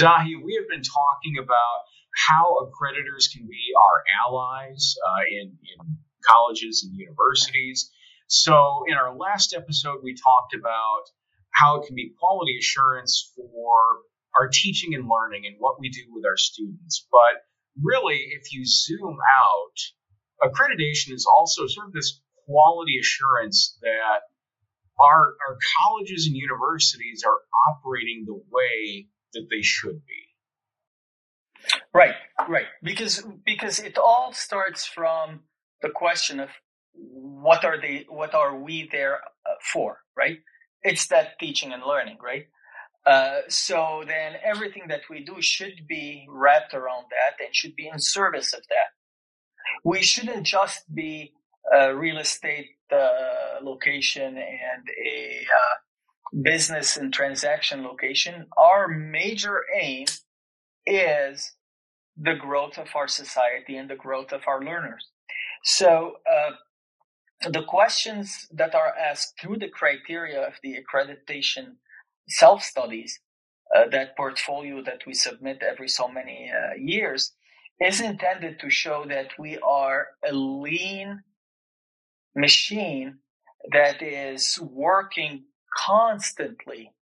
Zahi, we have been talking about how accreditors can be our allies uh, in, in colleges and universities. So, in our last episode, we talked about how it can be quality assurance for our teaching and learning and what we do with our students. But really, if you zoom out, accreditation is also sort of this quality assurance that our, our colleges and universities are operating the way that they should be. Right, right. Because because it all starts from the question of what are they what are we there uh, for, right? It's that teaching and learning, right? Uh, so then everything that we do should be wrapped around that and should be in service of that. We shouldn't just be a real estate uh, location and a uh, business and transaction location. Our major aim is the growth of our society and the growth of our learners. So, uh, the questions that are asked through the criteria of the accreditation self studies, uh, that portfolio that we submit every so many uh, years, is intended to show that we are a lean machine that is working constantly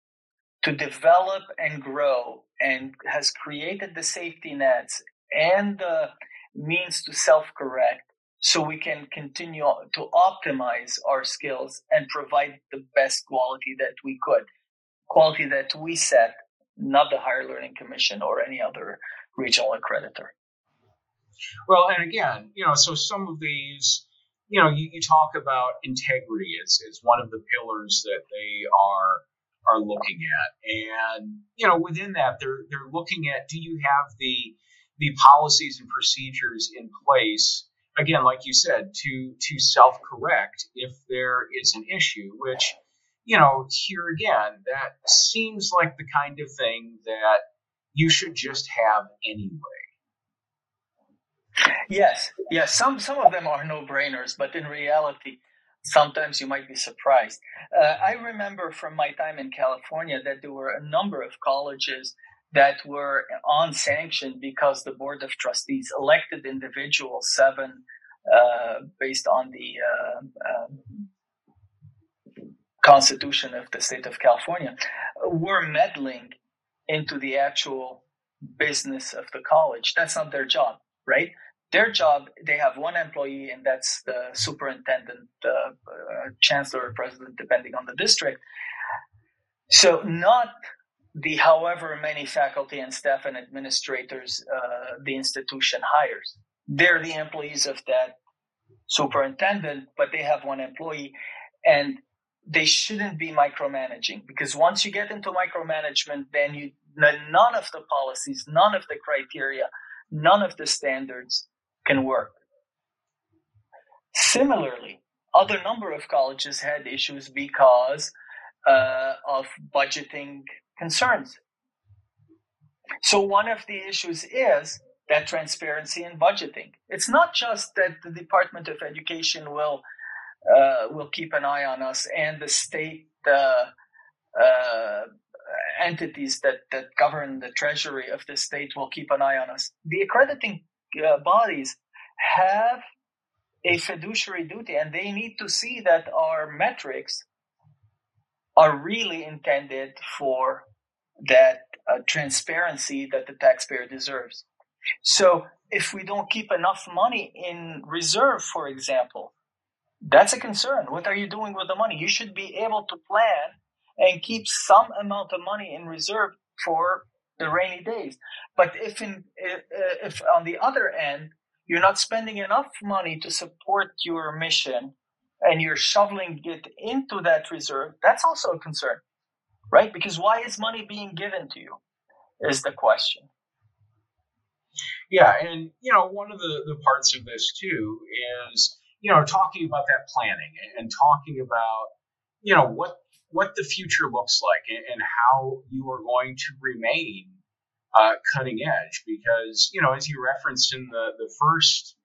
to develop and grow and has created the safety nets and the means to self correct so we can continue to optimize our skills and provide the best quality that we could. Quality that we set, not the Higher Learning Commission or any other regional accreditor. Well, and again, you know, so some of these, you know, you, you talk about integrity as, as one of the pillars that they are are looking at. And, you know, within that, they're, they're looking at do you have the, the policies and procedures in place, again, like you said, to, to self correct if there is an issue, which, you know, here again, that seems like the kind of thing that you should just have anyway. Yes, yes. Some some of them are no brainers, but in reality, sometimes you might be surprised. Uh, I remember from my time in California that there were a number of colleges that were on sanction because the board of trustees elected individuals, seven, uh, based on the uh, um, Constitution of the state of California, were meddling into the actual business of the college. That's not their job, right? Their job they have one employee and that's the superintendent uh, uh, chancellor or president depending on the district. So not the however many faculty and staff and administrators uh, the institution hires. They're the employees of that superintendent but they have one employee and they shouldn't be micromanaging because once you get into micromanagement then you none of the policies none of the criteria none of the standards can work. Similarly, other number of colleges had issues because uh, of budgeting concerns. So one of the issues is that transparency in budgeting. It's not just that the Department of Education will uh, will keep an eye on us and the state uh, uh entities that, that govern the treasury of the state will keep an eye on us. The accrediting uh, bodies have a fiduciary duty and they need to see that our metrics are really intended for that uh, transparency that the taxpayer deserves. So if we don't keep enough money in reserve, for example, that's a concern. What are you doing with the money? You should be able to plan and keep some amount of money in reserve for the rainy days. But if in if on the other end you're not spending enough money to support your mission and you're shoveling it into that reserve, that's also a concern, right? Because why is money being given to you is the question. Yeah, and you know, one of the, the parts of this too is, you know, talking about that planning and talking about, you know, what what the future looks like and, and how you are going to remain uh, cutting edge because you know as you referenced in the the first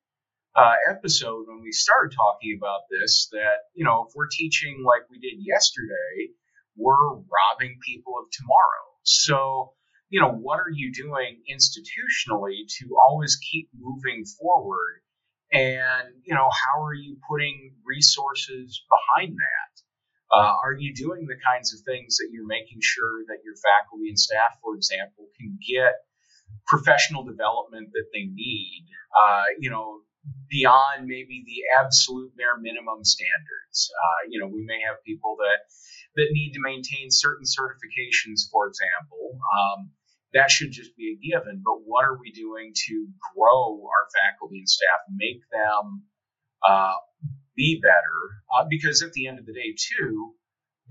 uh, episode when we started talking about this that you know if we're teaching like we did yesterday we're robbing people of tomorrow so you know, what are you doing institutionally to always keep moving forward? And, you know, how are you putting resources behind that? Uh, are you doing the kinds of things that you're making sure that your faculty and staff, for example, can get professional development that they need? Uh, you know, beyond maybe the absolute bare minimum standards. Uh, you know, we may have people that that need to maintain certain certifications, for example. Um, that should just be a given. But what are we doing to grow our faculty and staff, make them uh, be better? Uh, because at the end of the day, too,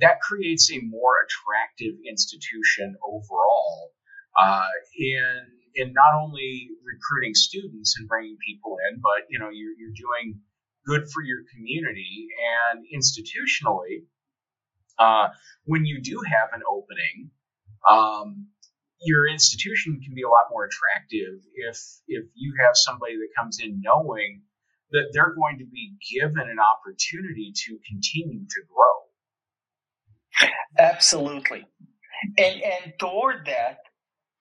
that creates a more attractive institution overall. Uh, in in not only recruiting students and bringing people in, but you know you're, you're doing good for your community and institutionally. Uh, when you do have an opening, um, your institution can be a lot more attractive if if you have somebody that comes in knowing that they're going to be given an opportunity to continue to grow. Absolutely. And and toward that,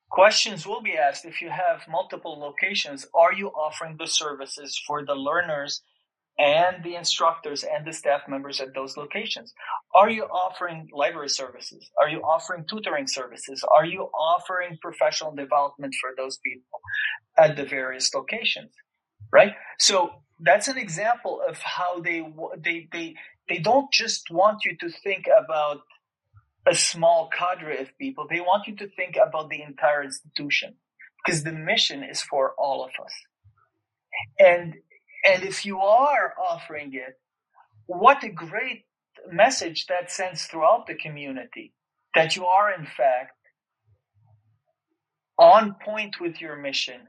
questions will be asked if you have multiple locations, are you offering the services for the learners and the instructors and the staff members at those locations? Are you offering library services? Are you offering tutoring services? Are you offering professional development for those people at the various locations? Right? So that's an example of how they they they they don't just want you to think about a small cadre of people. They want you to think about the entire institution because the mission is for all of us. And and if you are offering it, what a great message that sends throughout the community that you are, in fact, on point with your mission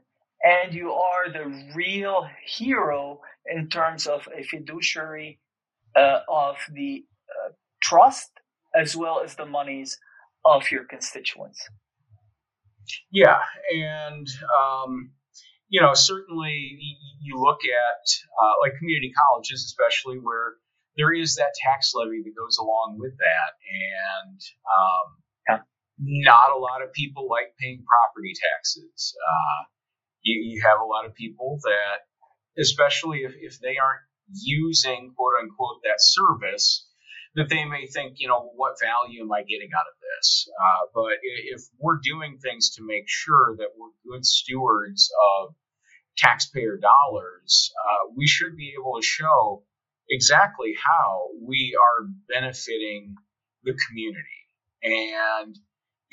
and you are the real hero in terms of a fiduciary uh, of the uh, trust as well as the monies of your constituents. Yeah, and um, you know, certainly you look at uh, like community colleges, especially where there is that tax levy that goes along with that, and um, yeah. not a lot of people like paying property taxes. Uh, you, you, have a lot of people that, especially if, if they aren't using quote unquote that service, that they may think, you know, what value am I getting out of this? Uh, but if we're doing things to make sure that we're good stewards of taxpayer dollars, uh, we should be able to show exactly how we are benefiting the community. And,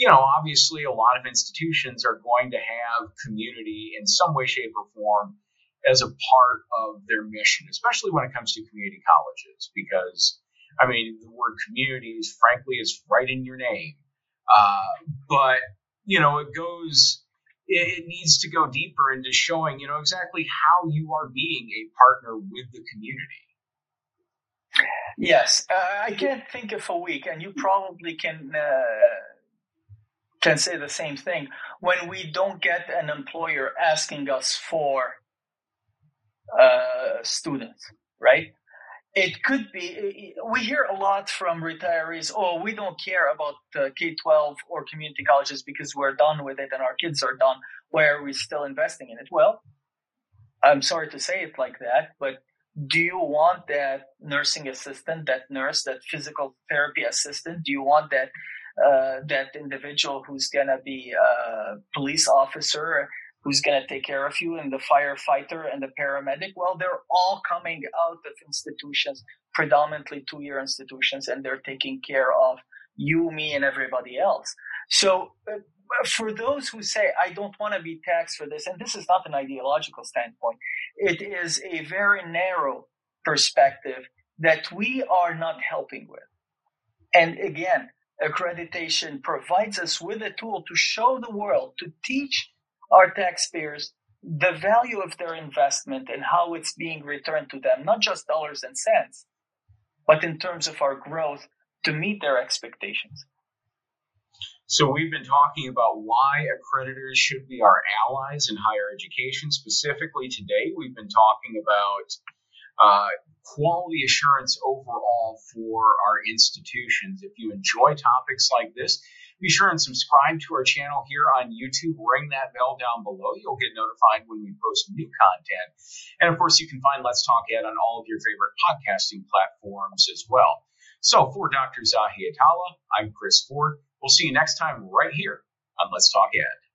you know, obviously, a lot of institutions are going to have community in some way, shape, or form as a part of their mission, especially when it comes to community colleges, because, I mean, the word communities, frankly, is right in your name. Uh, but, you know, it goes it, needs to go deeper into showing, you know, exactly how you are being a partner with the community. Yes, uh, I can't think of a week, and you probably can uh, can say the same thing. When we don't get an employer asking us for uh, students, right? it could be we hear a lot from retirees oh we don't care about k-12 or community colleges because we're done with it and our kids are done. Where are we still investing in it? Well i'm sorry to say it like that but do you want that nursing assistant that nurse that physical therapy assistant do you want that uh, that individual who's going to be a police officer who's going to take care of you and the firefighter and the paramedic well they're all coming out of institutions predominantly two year institutions and they're taking care of you me and everybody else. So uh, for those who say i don't want to be taxed for this and this is not an ideological standpoint it is a very narrow perspective that we are not helping with. And again accreditation provides us with a tool to show the world to teach our taxpayers the value of their investment and how it's being returned to them, not just dollars and cents, but in terms of our growth to meet their expectations. So, we've been talking about why accreditors should be our allies in higher education. Specifically, today, we've been talking about uh, quality assurance overall for our institutions. If you enjoy topics like this, be sure and subscribe to our channel here on YouTube. Ring that bell down below. You'll get notified when we post new content. And of course, you can find Let's Talk Ed on all of your favorite podcasting platforms as well. So for Dr. Zahi Atallah, I'm Chris Forde. We'll see you next time right here on Let's Talk Ed.